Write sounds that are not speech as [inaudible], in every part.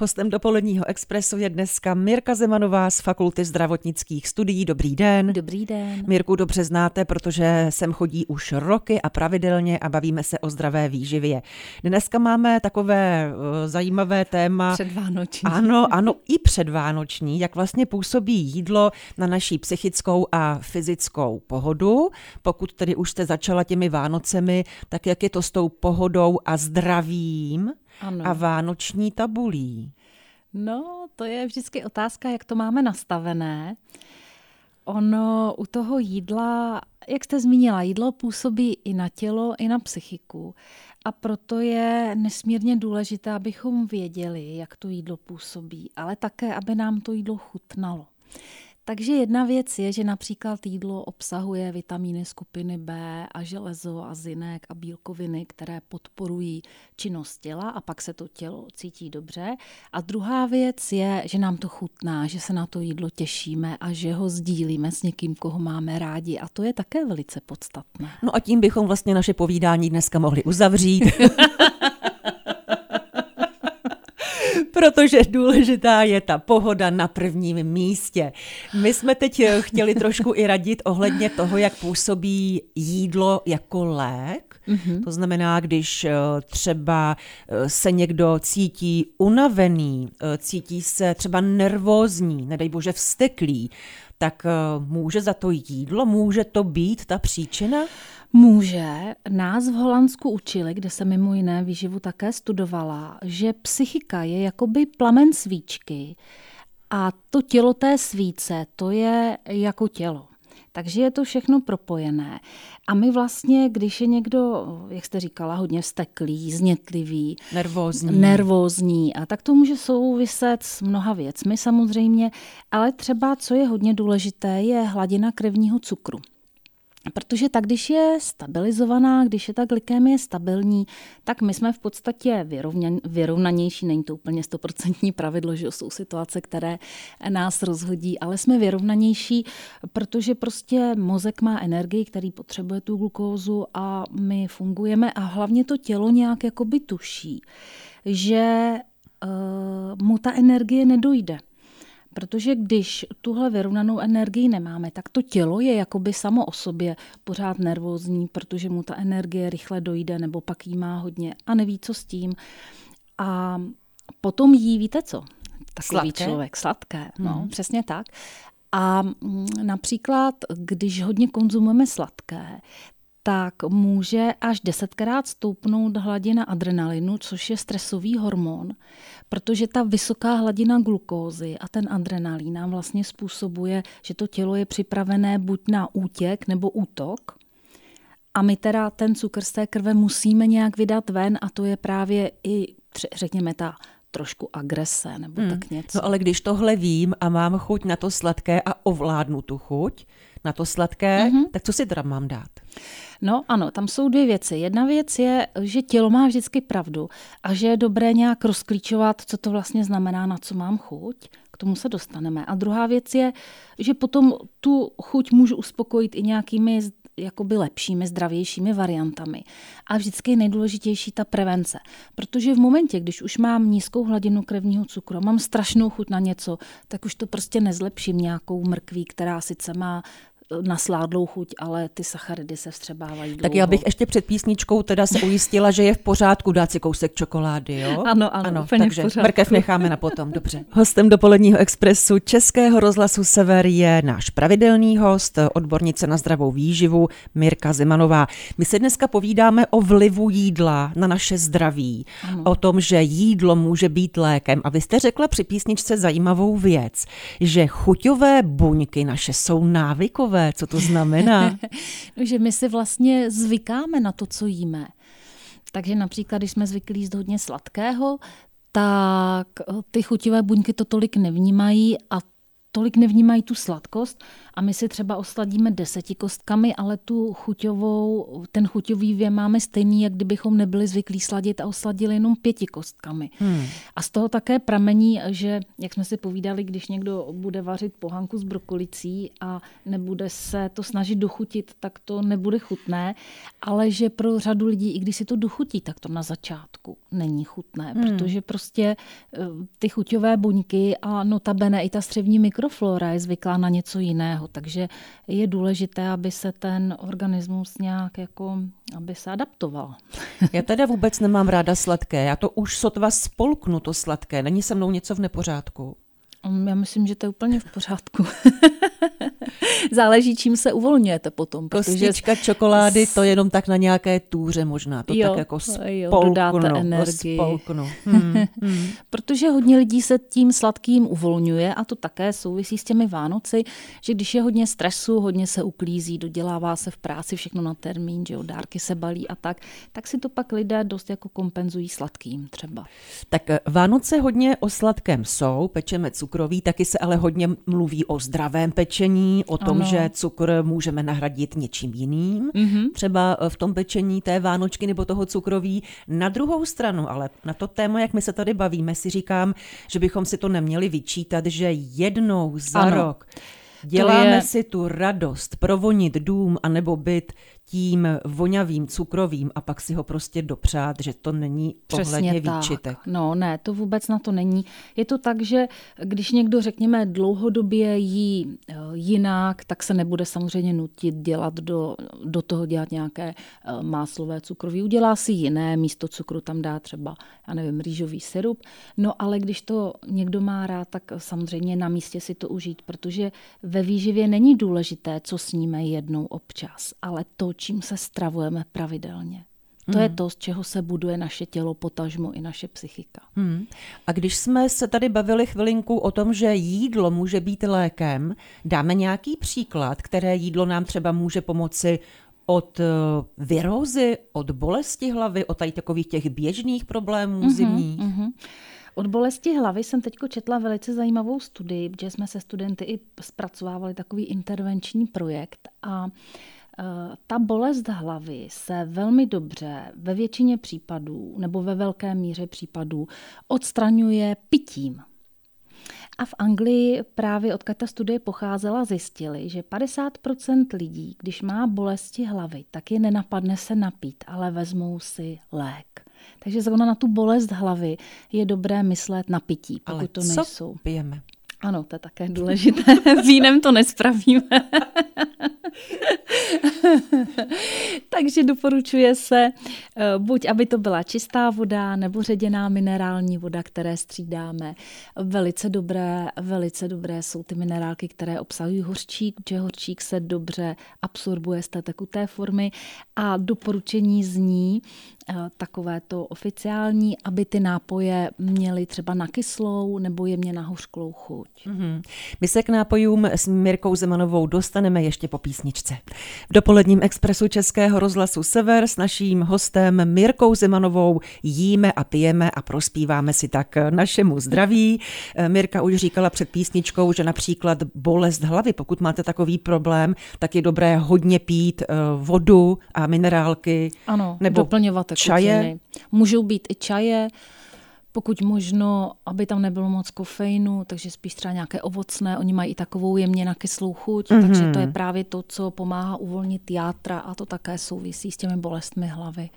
Hostem dopoledního expresu je dneska Mirka Zemanová z Fakulty zdravotnických studií. Dobrý den. Dobrý den. Mirku dobře znáte, protože sem chodí už roky a pravidelně a bavíme se o zdravé výživě. Dneska máme takové uh, zajímavé téma. Předvánoční. Ano, ano, i předvánoční, jak vlastně působí jídlo na naší psychickou a fyzickou pohodu. Pokud tedy už jste začala těmi Vánocemi, tak jak je to s tou pohodou a zdravím? Ano. a vánoční tabulí? No, to je vždycky otázka, jak to máme nastavené. Ono u toho jídla, jak jste zmínila, jídlo působí i na tělo, i na psychiku. A proto je nesmírně důležité, abychom věděli, jak to jídlo působí, ale také, aby nám to jídlo chutnalo. Takže jedna věc je, že například jídlo obsahuje vitamíny skupiny B a železo a zinek a bílkoviny, které podporují činnost těla a pak se to tělo cítí dobře. A druhá věc je, že nám to chutná, že se na to jídlo těšíme a že ho sdílíme s někým, koho máme rádi. A to je také velice podstatné. No a tím bychom vlastně naše povídání dneska mohli uzavřít. [laughs] protože důležitá je ta pohoda na prvním místě. My jsme teď eh, chtěli trošku i radit ohledně toho, jak působí jídlo jako lék. Mm-hmm. To znamená, když eh, třeba eh, se někdo cítí unavený, cítí se třeba nervózní, nedej bože vsteklý, tak může za to jídlo, může to být ta příčina? Může. Nás v Holandsku učili, kde se mimo jiné výživu také studovala, že psychika je jakoby plamen svíčky a to tělo té svíce, to je jako tělo. Takže je to všechno propojené. A my vlastně, když je někdo, jak jste říkala, hodně vsteklý, znětlivý, nervózní, nervózní a tak to může souviset s mnoha věcmi samozřejmě, ale třeba, co je hodně důležité, je hladina krevního cukru. Protože tak, když je stabilizovaná, když je ta glykemie stabilní, tak my jsme v podstatě vyrovnanější. Není to úplně stoprocentní pravidlo, že jsou situace, které nás rozhodí, ale jsme vyrovnanější, protože prostě mozek má energii, který potřebuje tu glukózu a my fungujeme a hlavně to tělo nějak jakoby tuší, že uh, mu ta energie nedojde. Protože když tuhle vyrovnanou energii nemáme, tak to tělo je jakoby samo o sobě pořád nervózní, protože mu ta energie rychle dojde nebo pak jí má hodně a neví, co s tím. A potom jí, víte co? Takový sladké? člověk, sladké, no, hmm. přesně tak. A mm, například, když hodně konzumujeme sladké, tak může až desetkrát stoupnout hladina adrenalinu, což je stresový hormon, protože ta vysoká hladina glukózy a ten adrenalin nám vlastně způsobuje, že to tělo je připravené buď na útěk nebo útok. A my teda ten cukr z té krve musíme nějak vydat ven a to je právě i, řekněme, ta trošku agrese nebo hmm. tak něco. No ale když tohle vím a mám chuť na to sladké a ovládnu tu chuť na to sladké, mm-hmm. tak co si teda mám dát? No ano, tam jsou dvě věci. Jedna věc je, že tělo má vždycky pravdu a že je dobré nějak rozklíčovat, co to vlastně znamená, na co mám chuť. K tomu se dostaneme. A druhá věc je, že potom tu chuť můžu uspokojit i nějakými jakoby lepšími, zdravějšími variantami. A vždycky je nejdůležitější ta prevence. Protože v momentě, když už mám nízkou hladinu krevního cukru, mám strašnou chuť na něco, tak už to prostě nezlepším nějakou mrkví, která sice má na sládlou chuť, ale ty sacharidy se vstřebávají dlouho. Tak já bych ještě před písničkou teda se ujistila, že je v pořádku dát si kousek čokolády, jo? Ano, ano, ano úplně takže v mrkev necháme na potom, dobře. [laughs] Hostem dopoledního expresu Českého rozhlasu Sever je náš pravidelný host, odbornice na zdravou výživu Mirka Zimanová. My se dneska povídáme o vlivu jídla na naše zdraví, ano. o tom, že jídlo může být lékem. A vy jste řekla při písničce zajímavou věc, že chuťové buňky naše jsou návykové zajímavé, co to znamená. [laughs] že my si vlastně zvykáme na to, co jíme. Takže například, když jsme zvyklí jíst hodně sladkého, tak ty chutivé buňky to tolik nevnímají a tolik nevnímají tu sladkost a my si třeba osladíme deseti kostkami, ale tu chuťovou, ten chuťový věm máme stejný, jak kdybychom nebyli zvyklí sladit a osladili jenom pěti kostkami. Hmm. A z toho také pramení, že, jak jsme si povídali, když někdo bude vařit pohanku s brokolicí a nebude se to snažit dochutit, tak to nebude chutné, ale že pro řadu lidí, i když si to dochutí, tak to na začátku není chutné, hmm. protože prostě eh, ty chuťové buňky a notabene i ta střevní mikroflora je zvyklá na něco jiného, takže je důležité, aby se ten organismus nějak jako, aby se adaptoval. [laughs] Já teda vůbec nemám ráda sladké, já to už sotva spolknu to sladké, není se mnou něco v nepořádku. Já myslím, že to je úplně v pořádku. [laughs] [laughs] Záleží, čím se uvolňujete potom. Kostička protože... čokolády, to jenom tak na nějaké tůře možná. To jo, tak jako spolknu. Jo, dodáte energii. Spolknu. [laughs] Hmm, hmm. protože hodně lidí se tím sladkým uvolňuje a to také souvisí s těmi Vánoci, že když je hodně stresu, hodně se uklízí, dodělává se v práci všechno na termín, že jo, dárky se balí a tak, tak si to pak lidé dost jako kompenzují sladkým třeba. Tak eh, Vánoce hodně o sladkém jsou, pečeme cukroví, taky se ale hodně mluví o zdravém pečení, o tom, ano. že cukr můžeme nahradit něčím jiným, mm-hmm. třeba v tom pečení té vánočky nebo toho cukroví. Na druhou stranu, ale na to téma, jak my se tady bavíme, si říkám, že bychom si to neměli vyčítat, že jednou za ano. rok Děláme je... si tu radost provonit dům anebo byt tím voňavým cukrovým a pak si ho prostě dopřát, že to není pohledně výčitek. No ne, to vůbec na to není. Je to tak, že když někdo, řekněme, dlouhodobě jí eh, jinak, tak se nebude samozřejmě nutit dělat do, do toho dělat nějaké eh, máslové cukroví. Udělá si jiné, místo cukru tam dá třeba, já nevím, rýžový syrup. No ale když to někdo má rád, tak samozřejmě na místě si to užít, protože ve výživě není důležité, co sníme jednou občas, ale to, čím se stravujeme pravidelně. To hmm. je to, z čeho se buduje naše tělo, potažmo i naše psychika. Hmm. A když jsme se tady bavili chvilinku o tom, že jídlo může být lékem, dáme nějaký příklad, které jídlo nám třeba může pomoci od eh, virózy, od bolesti hlavy, od tady takových těch běžných problémů mm-hmm, zimních? Mm-hmm. Od bolesti hlavy jsem teď četla velice zajímavou studii, protože jsme se studenty i zpracovávali takový intervenční projekt a ta bolest hlavy se velmi dobře ve většině případů nebo ve velké míře případů odstraňuje pitím. A v Anglii právě odkud ta studie pocházela, zjistili, že 50% lidí, když má bolesti hlavy, tak je nenapadne se napít, ale vezmou si lék. Takže zrovna na tu bolest hlavy je dobré myslet na pití, pokud ale to nejsou. Co pijeme? Ano, to je také důležité. [laughs] Vínem to nespravíme. [laughs] Takže doporučuje se eh, buď, aby to byla čistá voda nebo ředěná minerální voda, které střídáme. Velice dobré, velice dobré jsou ty minerálky, které obsahují hořčík, protože hořčík se dobře absorbuje z té tekuté formy a doporučení zní, takové to oficiální, aby ty nápoje měly třeba na kyslou nebo jemně na hořklou chuť. Mm-hmm. My se k nápojům s Mirkou Zemanovou dostaneme ještě po písničce. V dopoledním expresu Českého rozhlasu Sever s naším hostem Mirkou Zemanovou jíme a pijeme a prospíváme si tak našemu zdraví. Eh, Mirka už říkala před písničkou, že například bolest hlavy, pokud máte takový problém, tak je dobré hodně pít eh, vodu a minerálky. Ano, nebo doplňovat čaje. Můžou být i čaje, pokud možno, aby tam nebylo moc kofeinu, takže spíš třeba nějaké ovocné. Oni mají i takovou jemně na kyslou chuť, mm-hmm. takže to je právě to, co pomáhá uvolnit játra a to také souvisí s těmi bolestmi hlavy.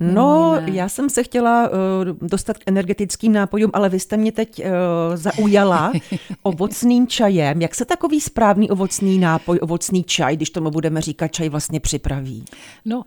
No, já jsem se chtěla uh, dostat k energetickým nápojům, ale vy jste mě teď uh, zaujala [laughs] ovocným čajem. Jak se takový správný ovocný nápoj, ovocný čaj, když tomu budeme říkat čaj, vlastně připraví? No,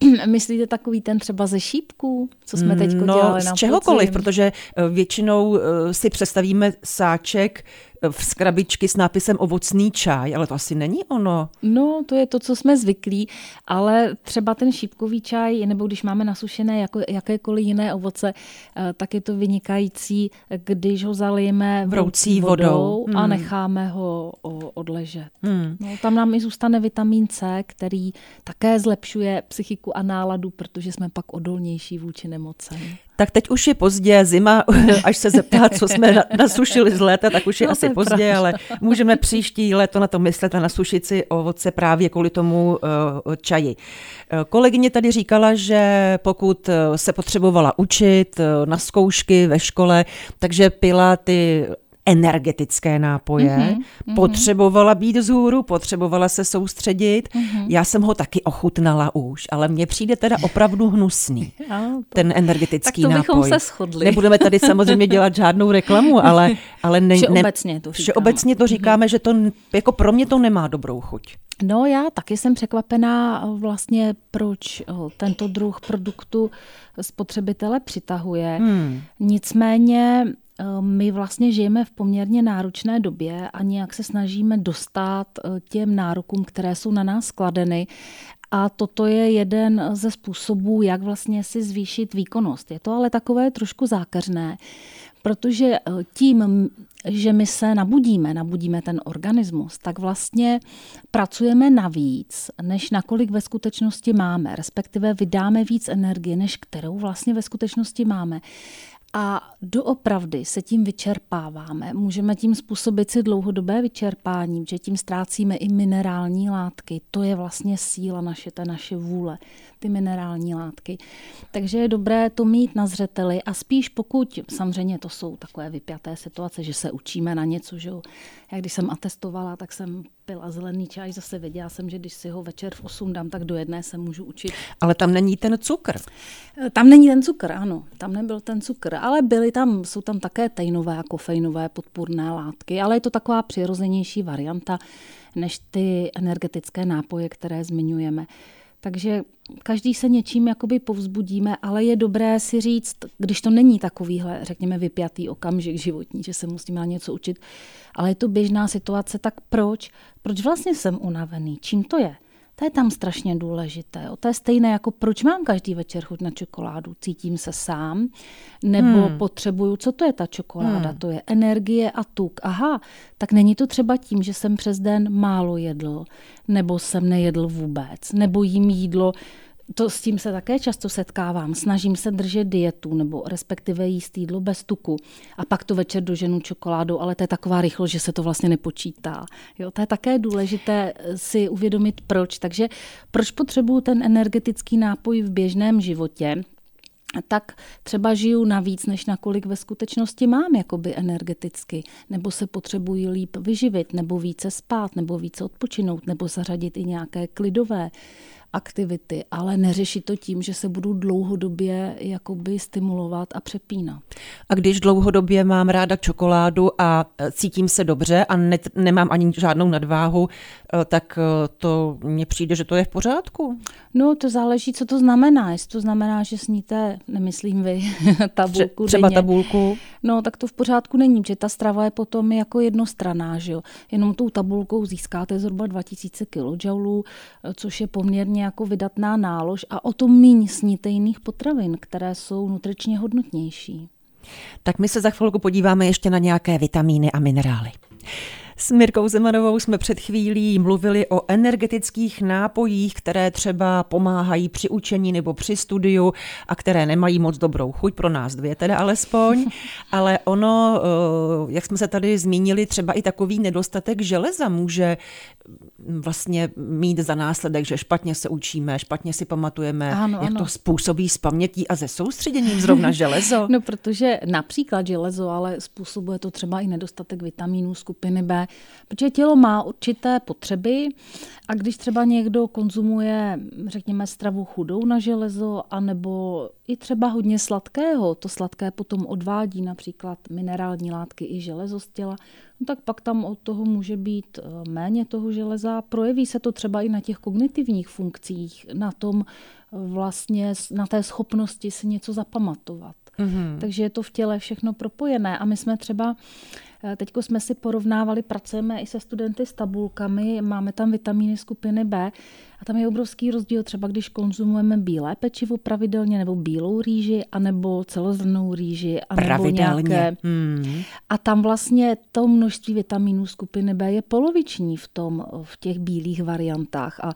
[clears throat] Myslíte takový ten třeba ze šípků, co jsme teď no, dělali na z čehokoliv, podzim? protože eh, většinou eh, si představíme sáček v skrabičky s nápisem ovocný čaj, ale to asi není ono. No, to je to, co jsme zvyklí, ale třeba ten šípkový čaj, nebo když máme nasušené jako, jakékoliv jiné ovoce, eh, tak je to vynikající, když ho zalijeme vroucí vodou hmm. a necháme ho odležet. Hmm. No, tam nám i zůstane vitamin C, který také zlepšuje psychiku a náladu, protože jsme pak odolnější vůči nemocem. Tak teď už je pozdě, zima, [laughs] až se zeptá, co jsme nasušili z léta, tak už je no, asi je pozdě, pravda. ale můžeme příští léto na to myslet a nasušit si ovoce právě kvůli tomu uh, čaji. Kolegyně tady říkala, že pokud se potřebovala učit na zkoušky ve škole, takže pila ty energetické nápoje, mm-hmm, potřebovala být vzhůru, potřebovala se soustředit. Mm-hmm. Já jsem ho taky ochutnala už, ale mně přijde teda opravdu hnusný, [laughs] ten energetický tak to bychom se shodli. Nebudeme tady samozřejmě dělat žádnou reklamu, ale, [laughs] ale ne, všeobecně to říkáme. Všeobecně to říkáme, mm-hmm. že to jako pro mě to nemá dobrou chuť. No já taky jsem překvapená vlastně, proč tento druh produktu spotřebitele přitahuje. Hmm. Nicméně my vlastně žijeme v poměrně náročné době a nějak se snažíme dostat eh, těm nárokům, které jsou na nás skladeny. A toto je jeden ze způsobů, jak vlastně si zvýšit výkonnost. Je to ale takové trošku zákeřné, protože eh, tím, že my se nabudíme, nabudíme ten organismus, tak vlastně pracujeme navíc, než nakolik ve skutečnosti máme, respektive vydáme víc energie, než kterou vlastně ve skutečnosti máme. A doopravdy se tím vyčerpáváme. Můžeme tím způsobit si dlouhodobé vyčerpání, že tím ztrácíme i minerální látky. To je vlastně síla naše, ta naše vůle, ty minerální látky. Takže je dobré to mít na zřeteli a spíš pokud, samozřejmě to jsou takové vypjaté situace, že se učíme na něco, že jo. Já když jsem atestovala, tak jsem pila zelený čaj, zase věděla jsem, že když si ho večer v 8 dám, tak do jedné se můžu učit. Ale tam není ten cukr. Eh, tam není ten cukr, ano, tam nebyl ten cukr, ale byly tam, jsou tam také tejnové a kofeinové podpůrné látky, ale je to taková přirozenější varianta než ty energetické nápoje, které zmiňujeme. Takže každý se něčím jakoby povzbudíme, ale je dobré si říct, když to není takovýhle, řekněme, vypjatý okamžik životní, že se musíme na něco učit, ale je to běžná situace, tak proč? Proč vlastně jsem unavený? Čím to je? To je tam strašně důležité. To je stejné jako proč mám každý večer chuť na čokoládu. Cítím se sám nebo hmm. potřebuju, co to je ta čokoláda? Hmm. To je energie a tuk. Aha, tak není to třeba tím, že jsem přes den málo jedl nebo jsem nejedl vůbec nebo jím jídlo to s tím se také často setkávám. Snažím se držet dietu nebo respektive jíst jídlo bez tuku a pak to večer doženu čokoládou, ale to je taková rychlost, že se to vlastně nepočítá. Jo, to je také důležité si uvědomit proč. Takže proč potřebuju ten energetický nápoj v běžném životě? tak třeba žiju navíc, než nakolik ve skutečnosti mám jakoby energeticky, nebo se potřebuji líp vyživit, nebo více spát, nebo více odpočinout, nebo zařadit i nějaké klidové aktivity, ale neřešit to tím, že se budu dlouhodobě jakoby stimulovat a přepínat. A když dlouhodobě mám ráda čokoládu a e, cítím se dobře a ne, nemám ani žádnou nadváhu, e, tak e, to mně přijde, že to je v pořádku. No, to záleží, co to znamená. Jestli to znamená, že sníte, nemyslím vy, [laughs] tabulku Třeba denně. tabulku. No, tak to v pořádku není, že ta strava je potom jako jednostraná, že jo. Jenom tou tabulkou získáte zhruba 2000 kJ, což je poměrně poměrně jako vydatná nálož a o to míň sníte jiných potravin, které jsou nutričně hodnotnější. Tak my se za chvilku podíváme ještě na nějaké vitamíny a minerály. S Mirkou Zemanovou jsme před chvílí mluvili o energetických nápojích, které třeba pomáhají při učení nebo při studiu a které nemají moc dobrou chuť, pro nás dvě teda alespoň, [laughs] ale ono, eh, jak jsme se tady zmínili, třeba i takový nedostatek železa může vlastně mít za následek, že špatně se učíme, špatně si pamatujeme, ano, jak ano. to způsobí s pamětí a ze soustředěním zrovna [laughs] železo. No, protože například železo, ale způsobuje to třeba i nedostatek vitamínů skupiny B, protože tělo má určité potřeby a když třeba někdo konzumuje, řekněme, stravu chudou na železo, anebo i třeba hodně sladkého, to sladké potom odvádí například minerální látky i železo z těla, no tak pak tam od toho může být eh, méně toho železa. Projeví se to třeba i na těch kognitivních funkcích, na tom eh, vlastně, na té schopnosti si něco zapamatovat. Mm-hmm. Takže je to v těle všechno propojené. A my jsme třeba Teď jsme si porovnávali, pracujeme i se studenty s tabulkami, máme tam vitamíny skupiny B a tam je obrovský rozdíl, třeba když konzumujeme bílé pečivo pravidelně, nebo bílou rýži, anebo celozrnou rýži, anebo pravidelně. nějaké. Hmm. A tam vlastně to množství vitamínů skupiny B je poloviční v, tom, v těch bílých variantách. A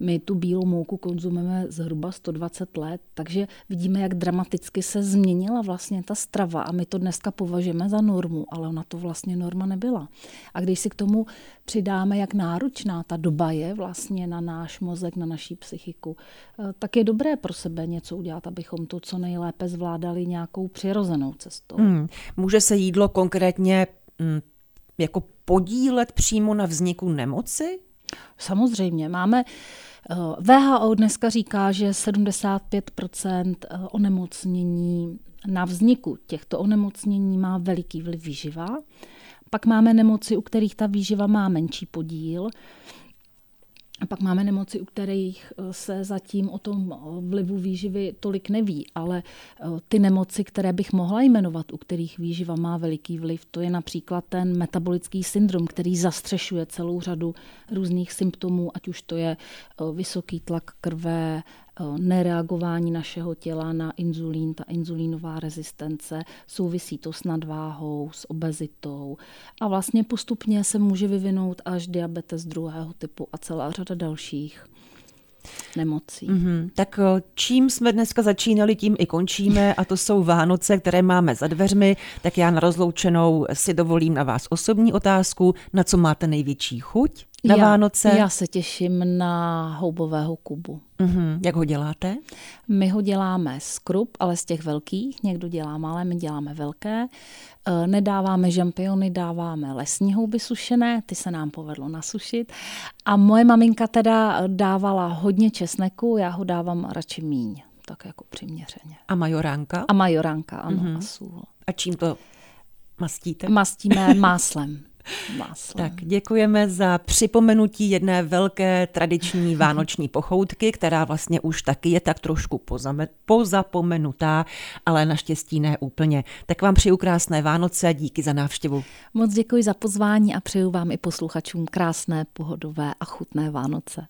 my tu bílou mouku konzumujeme zhruba 120 let, takže vidíme, jak dramaticky se změnila vlastně ta strava a my to dneska považujeme za normu, ale ona to vlastně norma nebyla. A když si k tomu přidáme, jak náročná ta doba je vlastně na náš mozek, na naší psychiku, eh, tak je dobré pro sebe něco udělat, abychom to co nejlépe zvládali nějakou přirozenou cestou. Hmm. Může se jídlo konkrétně hm, jako podílet přímo na vzniku nemoci? Samozřejmě. Máme eh, VHO dneska říká, že 75 eh, onemocnění na vzniku těchto onemocnění má veliký vliv výživa. Pak máme nemoci, u kterých ta výživa má menší podíl. A pak máme nemoci, u kterých eh, se zatím o tom eh, vlivu výživy tolik neví, ale eh, ty nemoci, které bych mohla jmenovat, u kterých výživa má veliký vliv, to je například ten metabolický syndrom, který zastřešuje celou řadu různých symptomů, ať už to je vysoký tlak krve, nereagování našeho těla na inzulín, ta inzulínová rezistence, souvisí to s nadváhou, s obezitou a vlastně postupně se může vyvinout až diabetes druhého typu a celá řada dalších nemocí. Mm-hmm. Tak čím jsme dneska začínali, tím i končíme a to jsou Vánoce, které máme za dveřmi, tak já na rozloučenou si dovolím na vás osobní otázku, na co máte největší chuť? Na já, Vánoce? Já se těším na houbového kubu. Mm-hmm. Jak ho děláte? My ho děláme z krup, ale z těch velkých. Někdo dělá malé, my děláme velké. E, nedáváme žampiony, dáváme lesní houby sušené, ty se nám povedlo nasušit. A moje maminka teda dávala hodně česneku, já ho dávám radši míň, tak jako přiměřeně. A majoránka? A majoránka, ano, mm-hmm. a sůl. A čím to mastíte? Mastíme [laughs] máslem. Tak děkujeme za připomenutí jedné velké tradiční [laughs] vánoční pochoutky, která vlastně už taky je tak trošku pozame, pozapomenutá, ale naštěstí ne úplně. Tak vám přeju krásné Vánoce a díky za návštěvu. Moc děkuji za pozvání a přeju vám i posluchačům krásné, pohodové a chutné Vánoce.